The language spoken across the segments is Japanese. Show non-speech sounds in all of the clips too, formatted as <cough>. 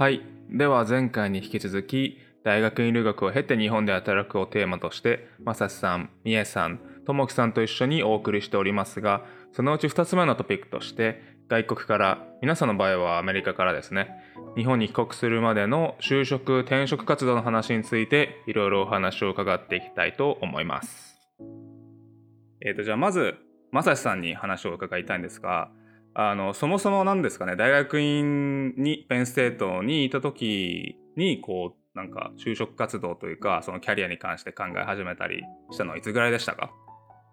はい。では前回に引き続き、大学院留学を経て日本で働くをテーマとして、まさしさん、みえさん、ともきさんと一緒にお送りしておりますが、そのうち2つ目のトピックとして、外国から、皆さんの場合はアメリカからですね、日本に帰国するまでの就職、転職活動の話について、いろいろお話を伺っていきたいと思います。えっ、と、じゃあまず、まさしさんに話を伺いたいんですが、あのそもそもなんですかね大学院にペンステートにいた時にこうなんか就職活動というかそのキャリアに関して考え始めたりしたのはいつぐらいでしたか？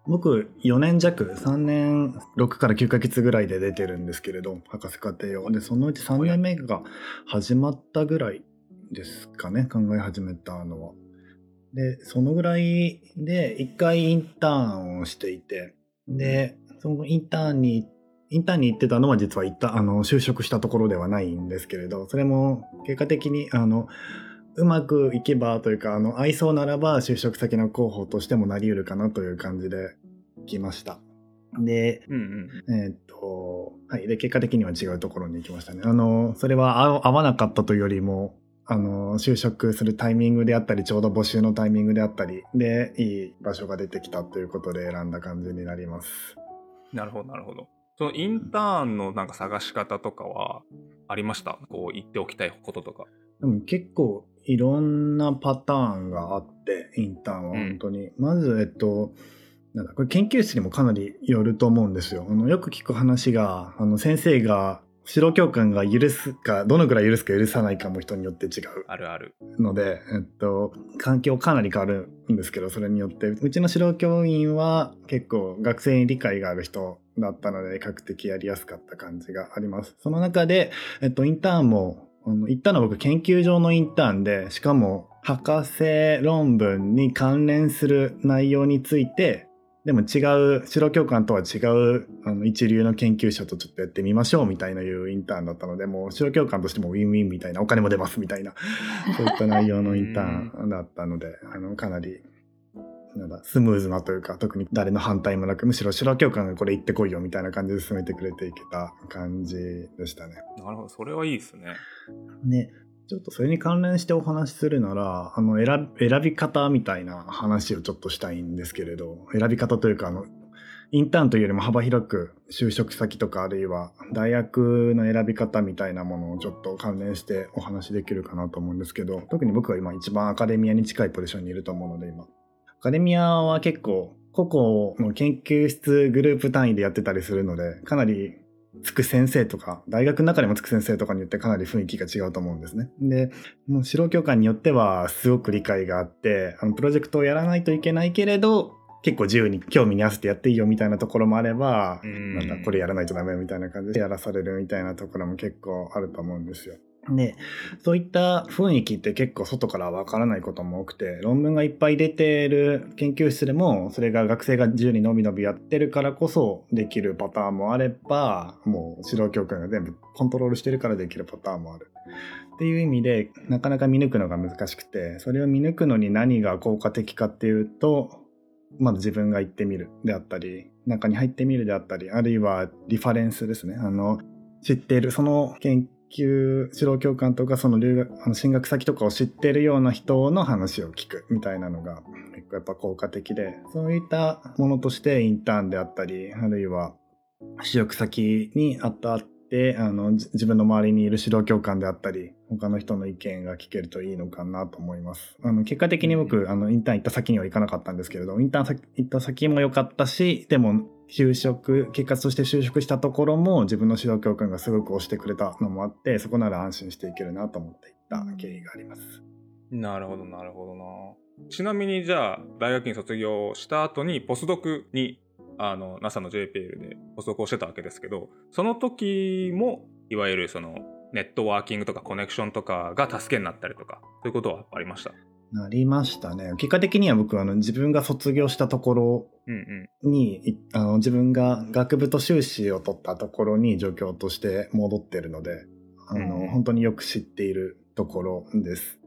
僕4年弱3年6から9ヶ月ぐらいで出てるんですけれど博士課程を。でそのうち3年目が始まったぐらいですかね考え始めたのは。でそのぐらいで1回インターンをしていてでそのインターンにインターンに行ってたのは実は行ったあの就職したところではないんですけれどそれも結果的にあのうまくいけばというかあの合いそうならば就職先の候補としてもなりうるかなという感じで来ました。で、うんうんえーっと、はい。で、結果的には違うところに行きましたね。あの、それは合合わなかったというよりも、あの、就職するタイミングであったり、ちょうど募集のタイミングであったり、で、いい場所が出てきたということで選んだ感じになります。なるほどなるほどそのインターンのなんか探し方とかはありました？こう言っておきたいこととかでも結構いろんなパターンがあって、インターンは本当に。まず、えっと、なんだこれ研究室にもかなりよると思うんですよ。あのよく聞く話が、あの先生が、指導教官が許すか、どのくらい許すか許さないかも人によって違うあるあるので、えっと、環境かなり変わるんですけど、それによって。うちの指導教員は結構学生に理解がある人だったので、比較的やりやすかった感じがあります。その中で、えっと、インターンも、行ったのは僕研究上のインターンで、しかも博士論文に関連する内容について、でも違う、指導教官とは違うあの一流の研究者とちょっとやってみましょうみたいないうインターンだったので、もう指導教官としてもウィンウィンみたいな、お金も出ますみたいな、<laughs> そういった内容のインターンだったので、あの、かなり、なんだ、スムーズなというか、特に誰の反対もなく、むしろ指導教官がこれ言ってこいよみたいな感じで進めてくれていけた感じでしたね。なるほどそれはいいですねね、ちょっとそれに関連してお話しするなら、あの選び選び方みたいな話をちょっとしたいんですけれど、選び方というか、あの、インターンというよりも幅広く就職先とかあるいは大学の選び方みたいなものをちょっと関連してお話しできるかなと思うんですけど、特に僕は今一番アカデミアに近いポジションにいると思うので今。アカデミアは結構個々の研究室グループ単位でやってたりするので、かなりつく先生とか、大学の中でもつく先生とかによってかなり雰囲気が違うと思うんですね。で、もう指導教官によってはすごく理解があって、あのプロジェクトをやらないといけないけれど、結構自由に興味に合わせてやっていいよみたいなところもあれば、うんなんだこれやらないとダメみたいな感じでやらされるみたいなところも結構あると思うんですよ。で、そういった雰囲気って結構外からわからないことも多くて、論文がいっぱい出てる研究室でも、それが学生が自由にのびのびやってるからこそできるパターンもあれば、もう指導教官が全部コントロールしてるからできるパターンもある。っていう意味で、なかなか見抜くのが難しくて、それを見抜くのに何が効果的かっていうと、まず自分が行ってみるであったり、中に入ってみるであったり、あるいはリファレンスですね。あの、知っている、その研究、指導教官とか、その留学、あの進学先とかを知ってるような人の話を聞くみたいなのが結構やっぱ効果的で、そういったものとしてインターンであったり、あるいは就職先にあった、あの、じ自分の周りにいる指導教官であったり、他の人の意見が聞けるといいのかなと思います。あの、結果的に僕、あの、インターン行った先には行かなかったんですけれど、インターン先行った先も良かったし、でも、就職、結果として就職したところも自分の指導教官がすごく押してくれたのもあって、そこなら安心していけるなと思っていった経緯があります。なるほどなるほどなちなみにじゃあ大学院卒業した後にポスドクにあの NASA の JPL でポスドクをしてたわけですけどその時もいわゆるそのネットワーキングとかコネクションとかが助けになったりとかそういうことはありました？なりましたね。結果的には僕はあの自分が卒業したところうんうんあの自分が学部と修士を取ったところに状況として戻ってるのであの、うん本当によく知っているところです。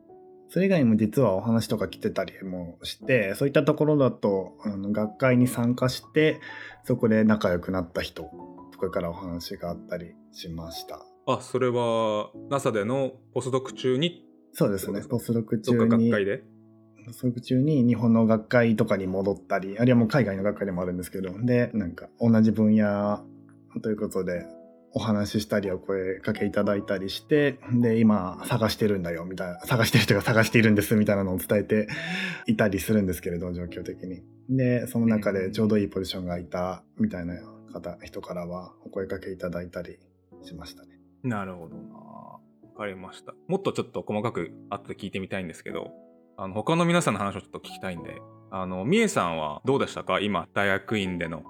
それ以外にも実はお話とか来てたりもしてそういったところだとあの学会に参加してそこで仲良くなった人とかからお話があったりしました。あそれは NASA でのポスドク中に？そうですね。ポスドク中に学会で？ポスドク中に日本の学会とかに戻ったりあるいはもう海外の学会でもあるんですけどでなんか同じ分野ということでお話ししたりお声かけいただいたりしてで今探してるんだよみたいな探してる人が探しているんですみたいなのを伝えていたりするんですけれど状況的に。でその中でちょうどいいポジションがいたみたいな方人からはお声かけいただいたりしましたね。なるほどな。わかりました。もっとちょっと細かく後で聞いてみたいんですけどあの他の皆さんの話をちょっと聞きたいんであのみえさんはどうでしたか？今大学院での。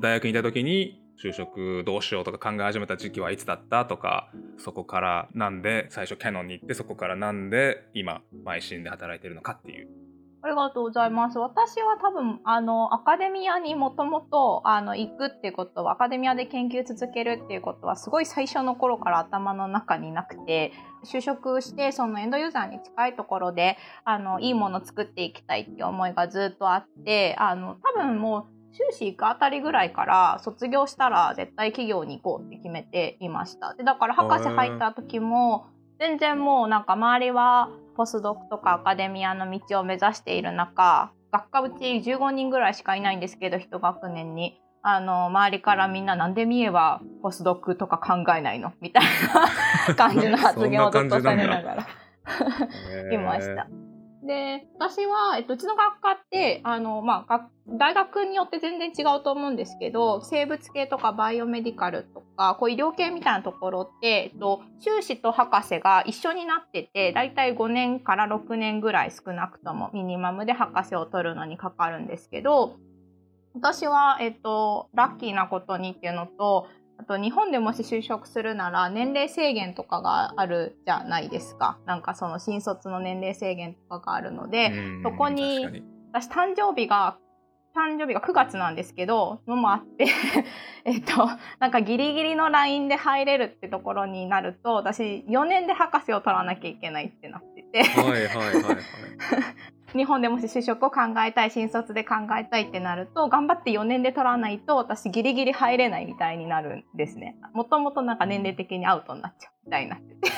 大学にいた時に就職どうしようとか考え始めた時期はいつだったとかそこからなんで最初キャノンに行ってそこからなんで今邁進で働いてるのかっていうありがとうございます。私は多分、あの、アカデミアにもともと、あの、行くっていうことは、アカデミアで研究続けるっていうことは、すごい最初の頃から頭の中になくて、就職して、そのエンドユーザーに近いところで、あの、いいものを作っていきたいっていう思いがずっとあって、あの、多分もう、修士行くあたりぐらいから卒業したら絶対企業に行こうって決めていました。でだから博士入った時も全然もうなんか周りはポスドクとかアカデミアの道を目指している中学科うち15人ぐらいしかいないんですけど1学年に。あの周りからみんななんで見えばポスドクとか考えないの？みたいな感じの発言をずっとされながら <laughs> <laughs> いました。で、私は、えっと、うちの学科って、あの、まあ、大学によって全然違うと思うんですけど、生物系とかバイオメディカルとか、こう医療系みたいなところって、えっと、修士と博士が一緒になってて、だいたい5年から6年ぐらい少なくともミニマムで博士を取るのにかかるんですけど、私は、えっと、ラッキーなことにっていうのと、あと日本でもし就職するなら年齢制限とかがあるじゃないですか。なんかその新卒の年齢制限とかがあるので、そこに私誕生日が誕生日が9月なんですけど、のもあって <laughs> えっと、なんかギリギリのラインで入れるってところになると、私4年で博士を取らなきゃいけないってなっててはいはいはいはい。日本でもし就職を考えたい新卒で考えたいってなると頑張って4年で取らないと私ギリギリ入れないみたいになるんですね。もともとなんか年齢的にアウトになっちゃうみたいになってて。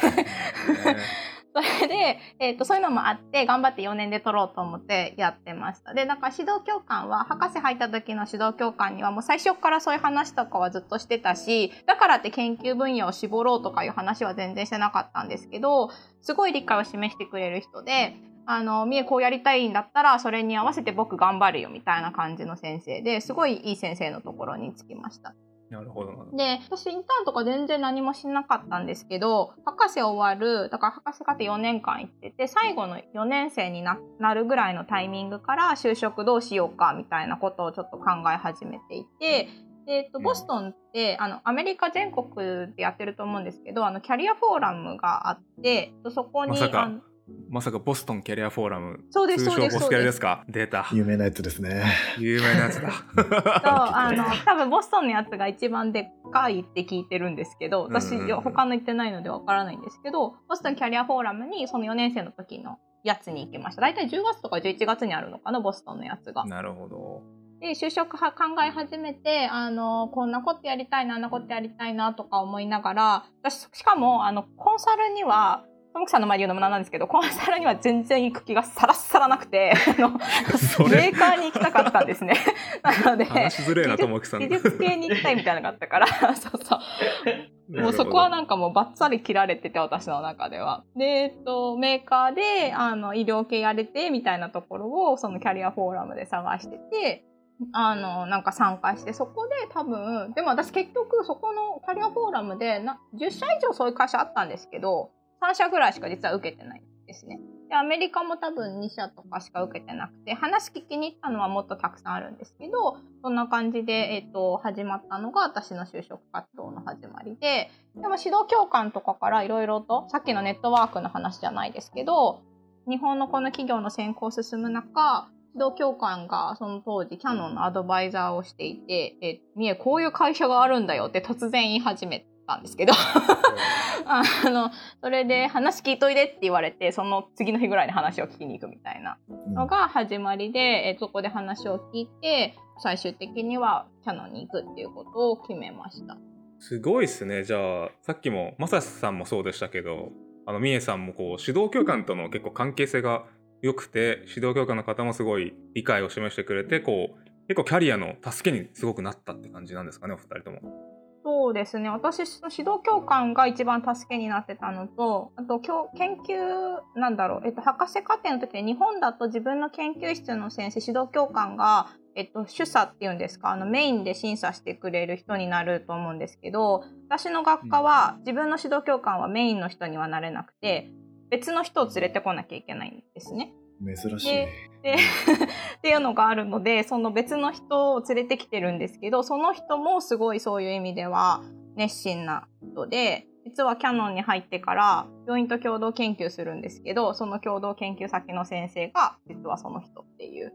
そ <laughs> れで、えーと、そういうのもあって頑張って4年で取ろうと思ってやってました。でだから指導教官は博士入った時の指導教官にはもう最初からそういう話とかはずっとしてたしだからって研究分野を絞ろうとかいう話は全然してなかったんですけどすごい理解を示してくれる人であの、みえこうやりたいんだったら、それに合わせて僕頑張るよみたいな感じの先生ですごいいい先生のところに着きました。なるほど。で、私インターンとか全然何もしなかったんですけど、博士終わる、だから博士課程4年間行ってて、最後の4年生になるぐらいのタイミングから就職どうしようかみたいなことをちょっと考え始めていて、えーと、ボストンって、あのアメリカ全国でやってると思うんですけどあのキャリアフォーラムがあってそこに、ままさかボストンキャリアフォーラム。そうです、通称ボスキャリですか？出た。有名なやつですね。有名なやつだ。<laughs> そう、あの、多分ボストンのやつが一番でっかいって聞いてるんですけど、私、うんうん、他の行ってないのでわからないんですけど、ボストンキャリアフォーラムにその4年生の時のやつに行きました。大体10月とか11月にあるのかな、ボストンのやつが。なるほど。で、就職は考え始めて、あの、こんなことやりたいな、あんなことやりたいなとか思いながら、私、しかも、あの、コンサルには、トモクさんの前で言うのもなんなんですけど、コンサルには全然行く気がさらさらなくて、<laughs> あの、メーカーに行きたかったんですね。<laughs> なので、話ずれな、とも技術系に行きたいみたいなのがあったから、<laughs> そうそう。もうそこはなんかもうバッサリ切られてて、私の中では。で、えっと、メーカーで、あの、医療系やれて、みたいなところを、そのキャリアフォーラムで探してて、あの、なんか参加して、そこで多分、でも私結局そこのキャリアフォーラムでな10社以上そういう会社あったんですけど、3社ぐらいしか実は受けてないですね。で、アメリカも多分2社とかしか受けてなくて、話聞きに行ったのはもっとたくさんあるんですけど、そんな感じで、えっ、ー、と、始まったのが私の就職活動の始まりで、でも指導教官とかからいろいろと、さっきのネットワークの話じゃないですけど、日本のこの企業の選考を進む中、指導教官がその当時キャノンのアドバイザーをしていて、え、みえ、こういう会社があるんだよって突然言い始めたんですけど <laughs> あのそれで話聞いといでって言われてその次の日ぐらいに話を聞きに行くみたいなのが始まりで、えそこで話を聞いて最終的にはキャノンに行くっていうことを決めました。すごいっすね。じゃあ、さっきも、まさしさんもそうでしたけど、あの、みえさんもこう、指導教官との結構関係性が良くて、指導教官の方もすごい理解を示してくれて、こう、結構キャリアの助けにすごくなったって感じなんですかね、お二人とも。そうですね。私、の指導教官が一番助けになってたのと、あと、研究、なんだろう、えっと、博士課程の時に日本だと自分の研究室の先生、指導教官が、えっと、主査っていうんですか、あの、メインで審査してくれる人になると思うんですけど、私の学科は、自分の指導教官はメインの人にはなれなくて、別の人を連れてこなきゃいけないんですね。珍しいね。で <laughs> っていうのがあるのでその別の人を連れてきてるんですけどその人もすごいそういう意味では熱心な人で実はキャノンに入ってから病院と共同研究するんですけどその共同研究先の先生が実はその人っていう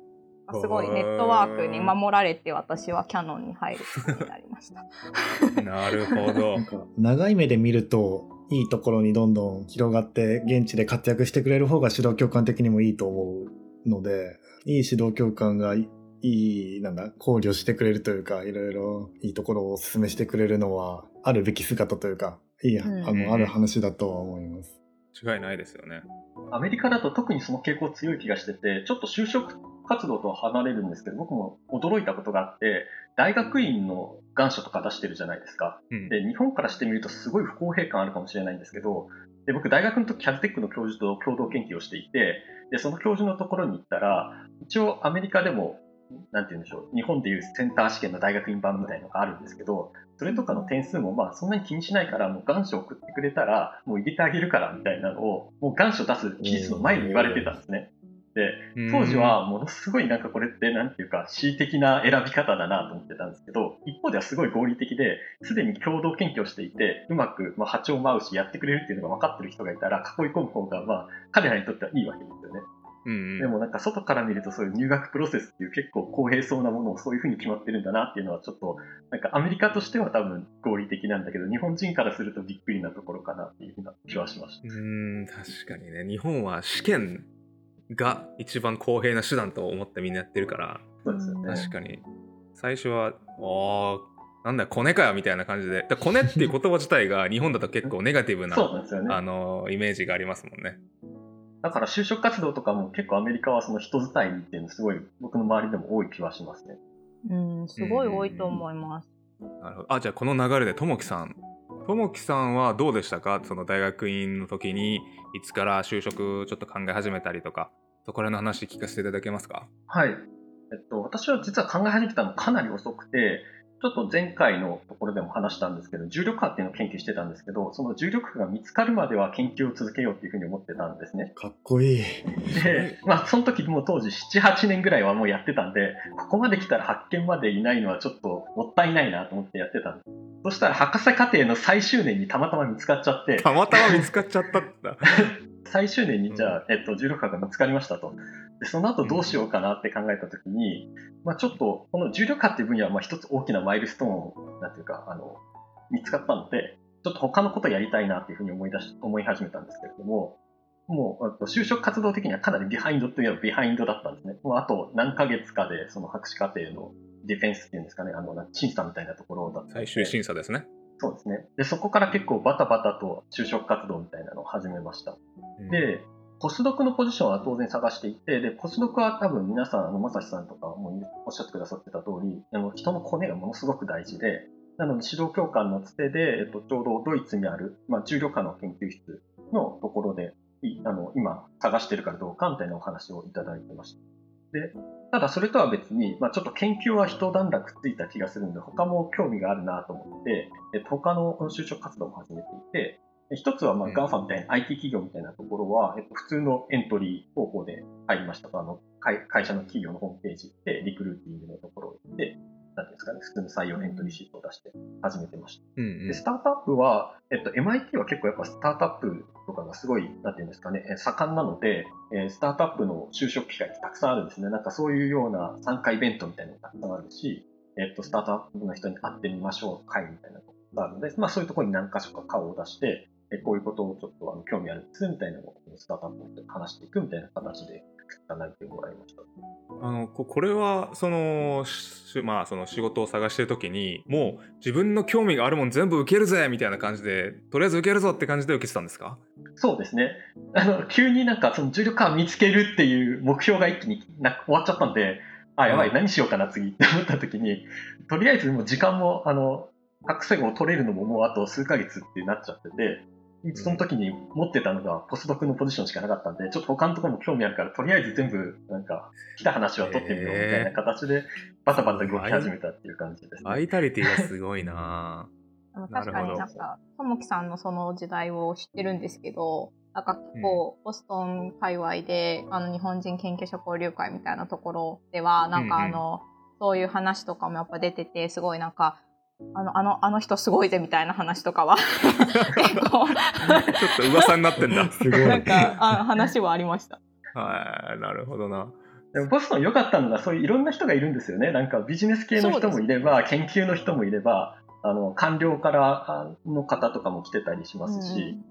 すごいネットワークに守られて私はキャノンに入ることになりました。<laughs> なるほど。長い目で見るといいところにどんどん広がって現地で活躍してくれる方が指導教官的にもいいと思うのでいい指導教官がいいなんだ考慮してくれるというかいろいろいいところをお勧めしてくれるのはあるべき姿というかいい、うん、あのある話だとは思います。違いないですよね。アメリカだと特にその傾向強い気がしててちょっと就職活動とは離れるんですけど僕も驚いたことがあって大学院の願書とか出してるじゃないですか、うん、で日本からしてみるとすごい不公平感あるかもしれないんですけどで僕大学の時キャズテックの教授と共同研究をしていてでその教授のところに行ったら一応アメリカでもなんて言うんでしょう日本でいうセンター試験の大学院版みたいのがあるんですけどそれとかの点数もまあそんなに気にしないからもう願書送ってくれたらもう入れてあげるからみたいなのをもう願書出す期日の前に言われてたんですね。で、当時はものすごいなんかこれってなんていうか恣意的な選び方だなと思ってたんですけど、一方ではすごい合理的で、すでに共同研究をしていて、うまく、まあ、波長も合うしやってくれるっていうのが分かってる人がいたら、囲い込む方が、まあ、彼らにとってはいいわけですよね。うんうん、でもなんか外から見るとそういう入学プロセスっていう結構公平そうなものをそういうふうに決まってるんだなっていうのはちょっとなんかアメリカとしては多分合理的なんだけど日本人からするとびっくりなところかなっていうふうな気はしました。うん確かにね日本は試験が一番公平な手段と思ってみんなやってるからそうですよ、ね、確かに最初は「おなんだよコネかよ」みたいな感じで「コネ」っていう言葉自体が日本だと結構ネガティブなそうですよ、ね、あのイメージがありますもんね。だから就職活動とかも結構アメリカはその人伝いっていうのすごい僕の周りでも多い気はしますね。うん、すごい多いと思います。なるほど。あ、じゃあこの流れでともきさん。ともきさんはどうでしたか？その大学院の時にいつから就職ちょっと考え始めたりとか、そこら辺の話聞かせていただけますか？はい。えっと、私は実は考え始めたのかなり遅くて、ちょっと前回のところでも話したんですけど、重力波っていうのを研究してたんですけど、その重力波が見つかるまでは研究を続けようっていうふうに思ってたんですね。かっこいい。で、まあ、その時もう当時7、8年ぐらいはもうやってたんで、ここまで来たら発見までいないのはちょっともったいないなと思ってやってたんです。そしたら博士課程の最終年にたまたま見つかっちゃって。たまたま見つかっちゃったんだ。<laughs> 最終年にじゃあ、えっと、重力波が見つかりましたと。でその後どうしようかなって考えたときに、まあ、ちょっとこの重力波っていう分野はまあ一つ大きなマイルストーンなんていうかあの見つかったのでちょっと他のことやりたいなっていうふうに思い出し思い始めたんですけれどももう就職活動的にはかなりビハインドというのはビハインドだったんですね。もうあと何ヶ月かでその博士課程のディフェンスっていうんですかね、あの審査みたいなところだった最終審査ですね。そうですね。で、そこから結構バタバタと就職活動みたいなのを始めました。うん、で、ポスドクのポジションは当然探していて、で、ポスドクは多分皆さん、あの、まさしさんとかもおっしゃってくださってた通り、あの、人のコネがものすごく大事で、なので指導教官のつてで、えっと、ちょうどドイツにある、まあ、重力化の研究室のところで、あの、今探してるかどうかみたいなお話をいただいてました。で、ただそれとは別に、まあ、ちょっと研究は一段落ついた気がするんで、他も興味があるなと思って、えっと、他の就職活動も始めていて、一つは、まあ、GAFA みたいな IT 企業みたいなところは、えっと、普通のエントリー方法で入りましたと、あの、会社の企業のホームページでリクルーティングのところで、なんですかね、普通の採用エントリーシートを出して始めてました。うんうん、でスタートアップは、えっと、MIT は結構やっぱスタートアップとかがすごい、なんていうんですかね、盛んなので、えスタートアップの就職機会ってたくさんあるんですね。なんかそういうような参加イベントみたいなのがたくさんあるし、えっと、スタートアップの人に会ってみましょう会みたいなのがあるので、まあそういうところに何箇所か顔を出して、えこういうことをちょっとあの興味あるんですみたいなのをスタートアップで話していくみたいな形で作った内定をもらいました。あのこれはその,、まあ、その仕事を探してる時にもう自分の興味があるもん全部受けるぜみたいな感じでとりあえず受けるぞって感じで受けてたんですか？そうですね。あの急になんかその重力感を見つけるっていう目標が一気にな終わっちゃったんであやばい、何しようかな次って思った時にとりあえずもう時間もあの博士号を取れるのももうあと数ヶ月ってなっちゃっててその時に持ってたのがポスドクのポジションしかなかったんで、ちょっと他のところも興味あるから、とりあえず全部、なんか、来た話は取ってみようみたいな形で、バタバタ動き始めたっていう感じです、ね、バイタリティがすごいな。<laughs> 確かになんか、ともきさんのその時代を知ってるんですけど、なんか結構、ボストン界隈で、あの、日本人研究者交流会みたいなところでは、なんかあの、うんうん、そういう話とかもやっぱ出てて、すごいなんか、あの、あの、あの人すごいぜみたいな話とかは <laughs> 結構ちょっと噂になってんだ。<laughs> すごい。なんか、あ話はありました。はい、なるほどな。でもボストン良かったのが、そういういろんな人がいるんですよね。なんかビジネス系の人もいれば、研究の人もいれば、あの、官僚からの方とかも来てたりしますし、うん、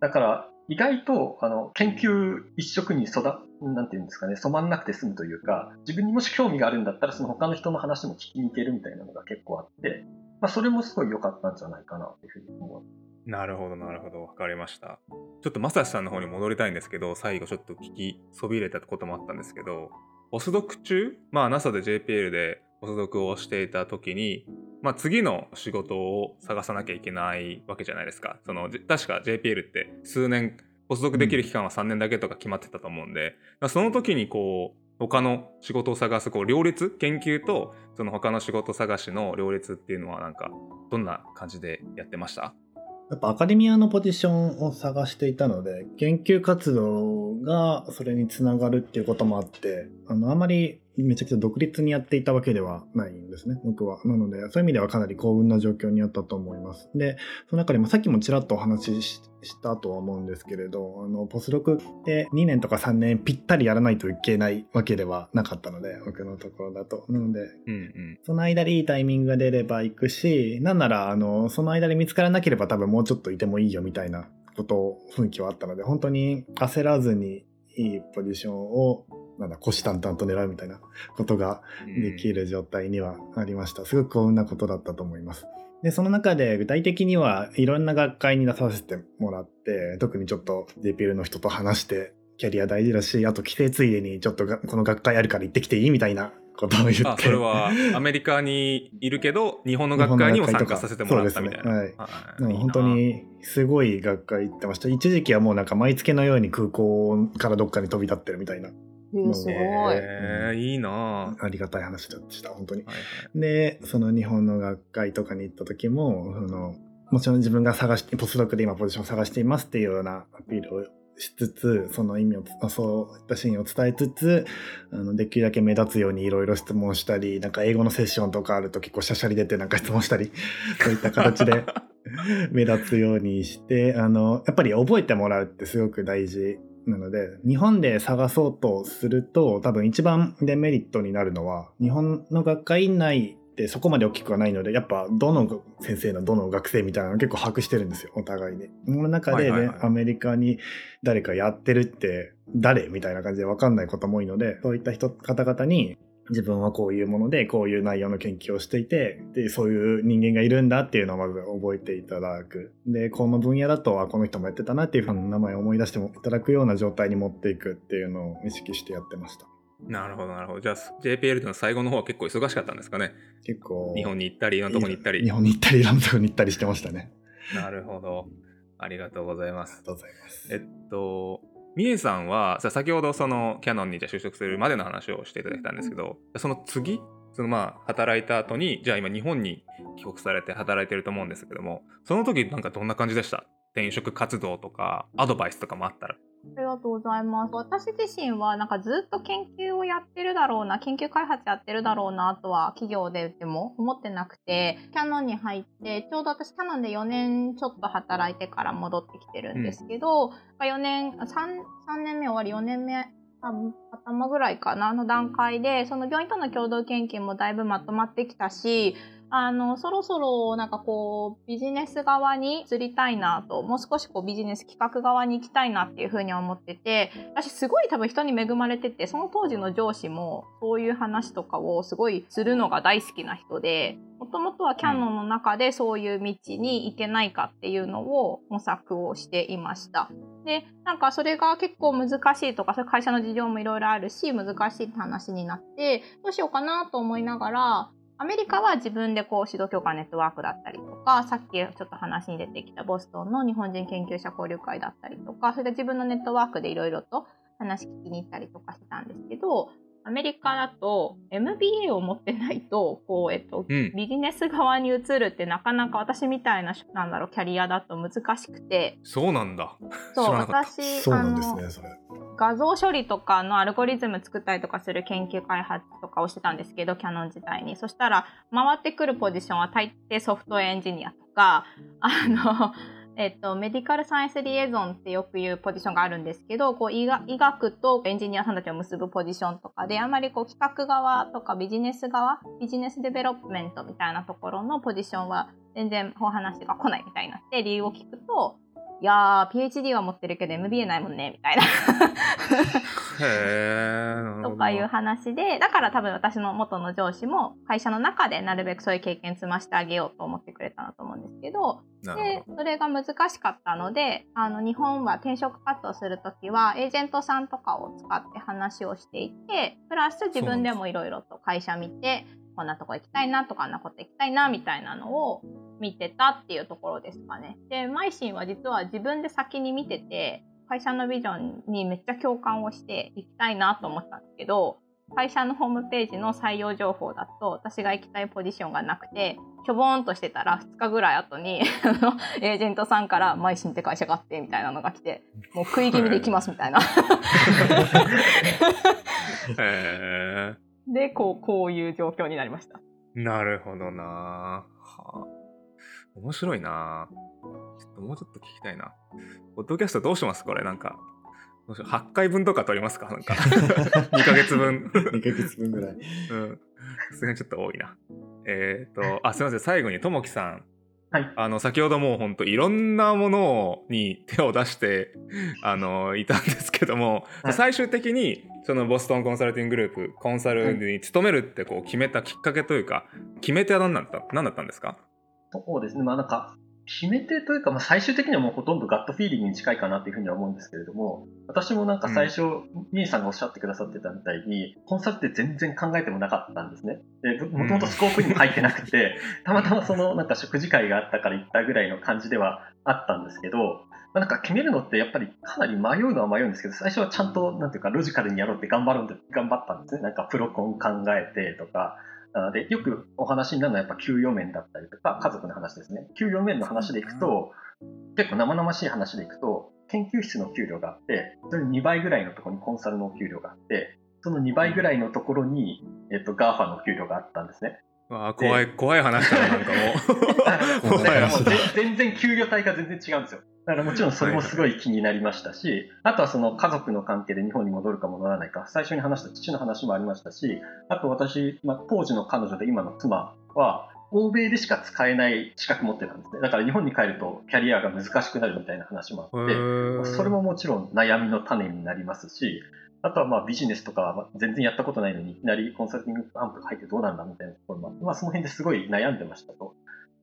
だから意外と、あの、研究一色に育、なんていうんですかね、染まんなくて済むというか、自分にもし興味があるんだったら、その他の人の話も聞きに行けるみたいなのが結構あって、まあ、それもすごい良かったんじゃないかなというふうに思う。なるほど、なるほど。分かりました。ちょっと、まさしさんの方に戻りたいんですけど、最後ちょっと聞きそびれたこともあったんですけど、ポスドク中、まあ NASA で JPL でポスドクをしていた時に、まあ次の仕事を探さなきゃいけないわけじゃないですか。その、確か JPL って数年、ポスドクできる期間は3年だけとか決まってたと思うんで、その時にこう、他の仕事を探すこう両立研究とその他の仕事探しの両立っていうのはなんかどんな感じでやってました？やっぱアカデミアのポジションを探していたので研究活動がそれにつながるっていうこともあってあのあまりめちゃくちゃ独立にやっていたわけではないんですね、僕は。なので、そういう意味ではかなり幸運な状況にあったと思います。で、その中でもさっきもちらっとお話ししたとは思うんですけれど、あの、ポスドクって2年とか3年ぴったりやらないといけないわけではなかったので、僕のところだと。なので、うんうん、その間でいいタイミングが出れば行くし、なんなら、あの、その間で見つからなければ多分もうちょっといてもいいよみたいなこと、雰囲気はあったので、本当に焦らずにいいポジションをなんだ、虎視眈々と狙うみたいなことができる状態にはありました。すごく幸運なことだったと思います。で、その中で具体的にはいろんな学会に出させてもらって、特にちょっと JPL の人と話して、キャリア大事だし、あと規制ついでにちょっとこの学会あるから行ってきていいみたいなことを言って。あ、それはアメリカにいるけど、日本の学会にも参加させてもらったみたいな。ね。はい。本当にすごい学会行ってました。一時期はもうなんか毎月のように空港からどっかに飛び立ってるみたいなすごい。えー、いいなありがたい話でした、本当に。はいはい、で、その日本の学会とかに行った時も、そのもちろん自分が探して、ポスドクで今ポジションを探していますっていうようなアピールをしつつ、その意味を、そういったシーンを伝えつつ、あのできるだけ目立つようにいろいろ質問したり、なんか英語のセッションとかあると結構シャシャリ出てなんか質問したり、<laughs> そういった形で <laughs> 目立つようにして、あの、やっぱり覚えてもらうってすごく大事なので、日本で探そうとすると、多分一番デメリットになるのは、日本の学会内ってそこまで大きくはないので、やっぱどの先生のどの学生みたいなの結構把握してるんですよ、お互いに。その中でね、はいはいはい、アメリカに誰かやってるって誰みたいな感じで分かんないことも多いので、そういった人、方々に自分はこういうものでこういう内容の研究をしていてでそういう人間がいるんだっていうのをまず覚えていただく。でこの分野だとあこの人もやってたなっていう名前を思い出してもいただくような状態に持っていくっていうのを意識してやってました。なるほどなるほど。じゃあ JPL の最後の方は結構忙しかったんですかね。結構日本に行ったりいろんなとこに行ったり。日本に行ったりいろんなとこに行ったりしてましたね。なるほど。ありがとうございます。ありがとうございます。えっとみえさんは先ほどそのキャノンにじゃ就職するまでの話をしていただいたんですけどその次そのまあ働いた後にじゃあ今日本に帰国されて働いてると思うんですけどもその時なんかどんな感じでした？転職活動とかアドバイスとかもあったら。ありがとうございます。私自身はなんかずっと研究をやってるだろうな、研究開発やってるだろうなとは企業ででも思ってなくて、キャノンに入って、ちょうど私キャノンで4年ちょっと働いてから戻ってきてるんですけど、うん、4年3、3年目終わり4年目頭ぐらいかなの段階で、その病院との共同研究もだいぶまとまってきたし、あの、そろそろなんかこう、ビジネス側に移りたいなと、もう少しこうビジネス企画側に行きたいなっていうふうに思ってて、私すごい多分人に恵まれてて、その当時の上司もそういう話とかをすごいするのが大好きな人で、もともとはキャノンの中でそういう道に行けないかっていうのを模索をしていました。で、なんかそれが結構難しいとか、それ会社の事情もいろいろあるし、難しいって話になって、どうしようかなと思いながら、アメリカは自分でこう指導教官ネットワークだったりとか、さっきちょっと話に出てきたボストンの日本人研究者交流会だったりとか、それで自分のネットワークでいろいろと話聞きに行ったりとかしてたんですけど、アメリカだと MBA を持ってないとこう、えっと、うん、ビジネス側に移るってなかなか私みたいななんだろう。キャリアだと難しくて。そうなんだ。そう私そうなんですねそれ。画像処理とかのアルゴリズム作ったりとかする研究開発とかをしてたんですけどキャノン時代に。そしたら回ってくるポジションは大抵ソフトウェアエンジニアとかあのえっと、 medical science liaison ってよく言うポジションがあるんですけどこう医学とエンジニアさんたちを結ぶポジションとかであん。まりこう企画側とかビジネス側 business development みたいなところのポジションは全然お話が来ないみたいになって理由を聞くといやー PhD は持ってるけど MBA ないもんねみたいな。とかいう話でだから多分私の元の上司も会社の中でなるべくそういう経験積ましてあげようと思ってくれたなと思うんですけどでそれが難しかったのであの日本は転職活動する時はエージェントさんとかを使って話をしていてプラス自分でもいろいろと会社見てこんなとこ行きたいなとかあんなこと行きたいなみたいなのを見てたっていうところですかね。で、マイシンは実は自分で先に見てて、会社のビジョンにめっちゃ共感をして行きたいなと思ったんですけど、会社のホームページの採用情報だと私が行きたいポジションがなくてしょぼーんとしてたら2日ぐらい後に <laughs> エージェントさんから「マイシンって会社があって」みたいなのが来てもう食い気味で行きますみたいなへえでこうこういう状況になりましたなるほどなはあ面白いなちょっともうちょっと聞きたいな。ポッドキャストどうします？これなんか。8回分とか取りますか？なんか <laughs> 2ヶ月分2ヶ月分ぐらい。うん。さすがにちょっと多いな。えっ、ー、と、あ、すいません。最後にともきさん。はい、あの先ほどもう本当いろんなものに手を出して <laughs> あのいたんですけども、はい、最終的にそのボストンコンサルティンググループコンサルに勤めるってこう決めたきっかけというか決め手は何だった何だったんですか？そうですね。まあなんか、決め手というか、まあ、最終的にはもうほとんどガットフィーリングに近いかなというふうには思うんですけれども、私もなんか最初、み、う、え、さんがおっしゃってくださってたみたいに、コンサルって全然考えてもなかったんですね。で、もともとスコープにも入ってなくて、<laughs> たまたまそのなんか食事会があったから行ったぐらいの感じではあったんですけど、まあ、なんか決めるのってやっぱりかなり迷うのは迷うんですけど、最初はちゃんと、なんていうか、ロジカルにやろうって頑張るんで、頑張ったんですね。なんかプロコン考えてとか、で、よくお話になるのはやっぱ給与面だったりとか、家族の話ですね。給与面の話でいくと、結構生々しい話でいくと、研究室の給料があって、それ2倍ぐらいのところにコンサルの給料があって、その2倍ぐらいのところに、えっと、 GAFA の給料があったんですね。わあ、怖い、怖い話だな、なんかもう。<laughs> だからもう全然給与帯が全然違うんですよ。だからもちろんそれもすごい気になりましたし、あとはその家族の関係で日本に戻るか戻らないか、最初に話した父の話もありましたし、あと私、まあ、当時の彼女で今の妻は、欧米でしか使えない資格持ってたんですね。だから日本に帰るとキャリアが難しくなるみたいな話もあって、それももちろん悩みの種になりますし、あとはまあビジネスとか全然やったことないのにいきなりコンサルティングアンプが入ってどうなんだみたいなところも、まあ、その辺ですごい悩んでましたと。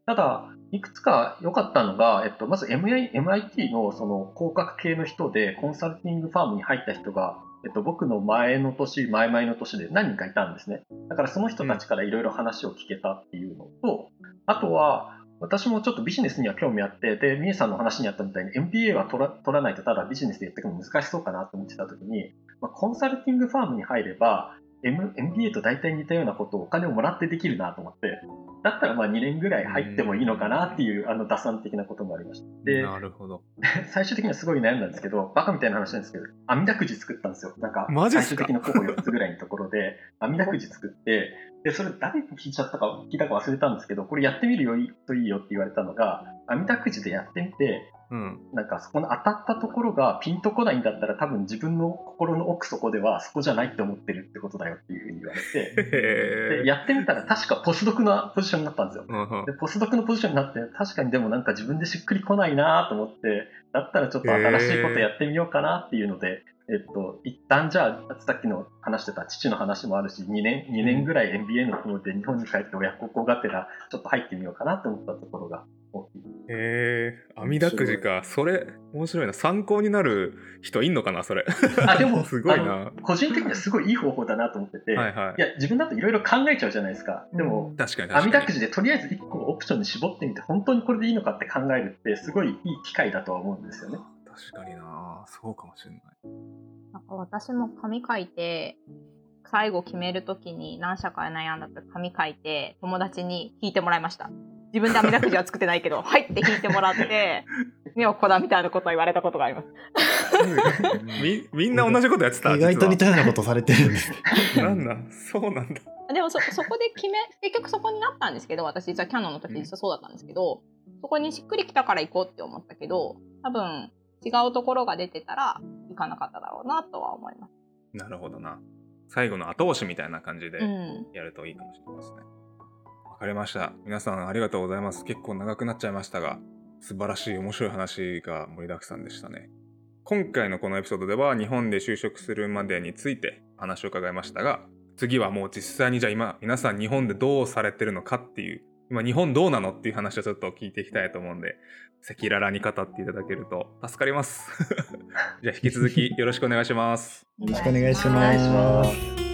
ただ、いくつか良かったのが、えっと、まず MIT のその広角系の人でコンサルティングファームに入った人が、えっと、僕の前の年、前々の年で何人かいたんですね。だからその人たちからいろいろ話を聞けたっていうのと、あとは、私もちょっとビジネスには興味あって、で、ミエさんの話にあったみたいに MBA は取ら取らないとただビジネスでやっていくの難しそうかなと思ってた時に、まあ、コンサルティングファームに入れば、M、MBA と大体似たようなことをお金をもらってできるなと思って、だったらまあ2年ぐらい入ってもいいのかなっていう、あの打算的なこともありました。で、なるほど。<laughs> 最終的にはすごい悩んだんですけど、バカみたいな話なんですけど、網だくじ作ったんですよ。なんか、最終的な候補4つぐらいのところで、網だくじ作って、で、それ誰に聞いちゃったか、聞いたか忘れたんですけど、これやってみるよといいよって言われたのが、網だくじでやってみて、うん、なんかそこの当たったところがピンとこないんだったら多分自分の心の奥底ではそこじゃないって思ってるってことだよっていうふうに言われて。<laughs> でやってみたら確かポスドクのポジションになったんですよ、でポスドクのポジションになって確かにでもなんか自分でしっくりこないなと思ってだったらちょっと新しいことやってみようかなっていうのでえっと、一旦じゃあ、さっきの話してた父の話もあるし、2年、2年ぐらい MBA の方で日本に帰って親孝行がてら、ちょっと入ってみようかなと思ったところが大きい。へえー、網だくじか。それ、面白いな。参考になる人いんのかな、それ。あ、でも、<laughs> すごいな。個人的にはすごいいい方法だなと思ってて、はいはい、いや、自分だといろいろ考えちゃうじゃないですか。でも、確かに網だくじでとりあえず1個オプションに絞ってみて、本当にこれでいいのかって考えるって、すごいいい機会だとは思うんですよね。確かになそうかもしれない。なんか私も紙書いて、最後決めるときに何社か悩んだと紙書いて、友達に引いてもらいました。自分で網だくじは作ってないけど、<laughs> はいって引いてもらって、目をこだみたいなことを言われたことがあります。<laughs> みみんな同じことやってた意外と似たようなことされてるんですなんだ？そうなんだでもそそこで決め結局そこになったんですけど私実はキャノンの時実はそうだったんですけど、そこにしっくりきたから行こうって思ったけど多分違うところが出てたら行かなかっただろうなとは思います。なるほどな。最後の後押しみたいな感じでやるといいかもしれないですね。わ、うん、かりました。皆さんありがとうございます。結構長くなっちゃいましたが、素晴らしい面白い話が盛りだくさんでしたね。今回のこのエピソードでは日本で就職するまでについて話を伺いましたが、次はもう実際にじゃあ今皆さん日本でどうされてるのかっていう今日本どうなのっていう話をちょっと聞いていきたいと思うんで、赤裸々に語っていただけると助かります。<laughs> じゃあ引き続きよろしくお願いします。よろしくお願いします。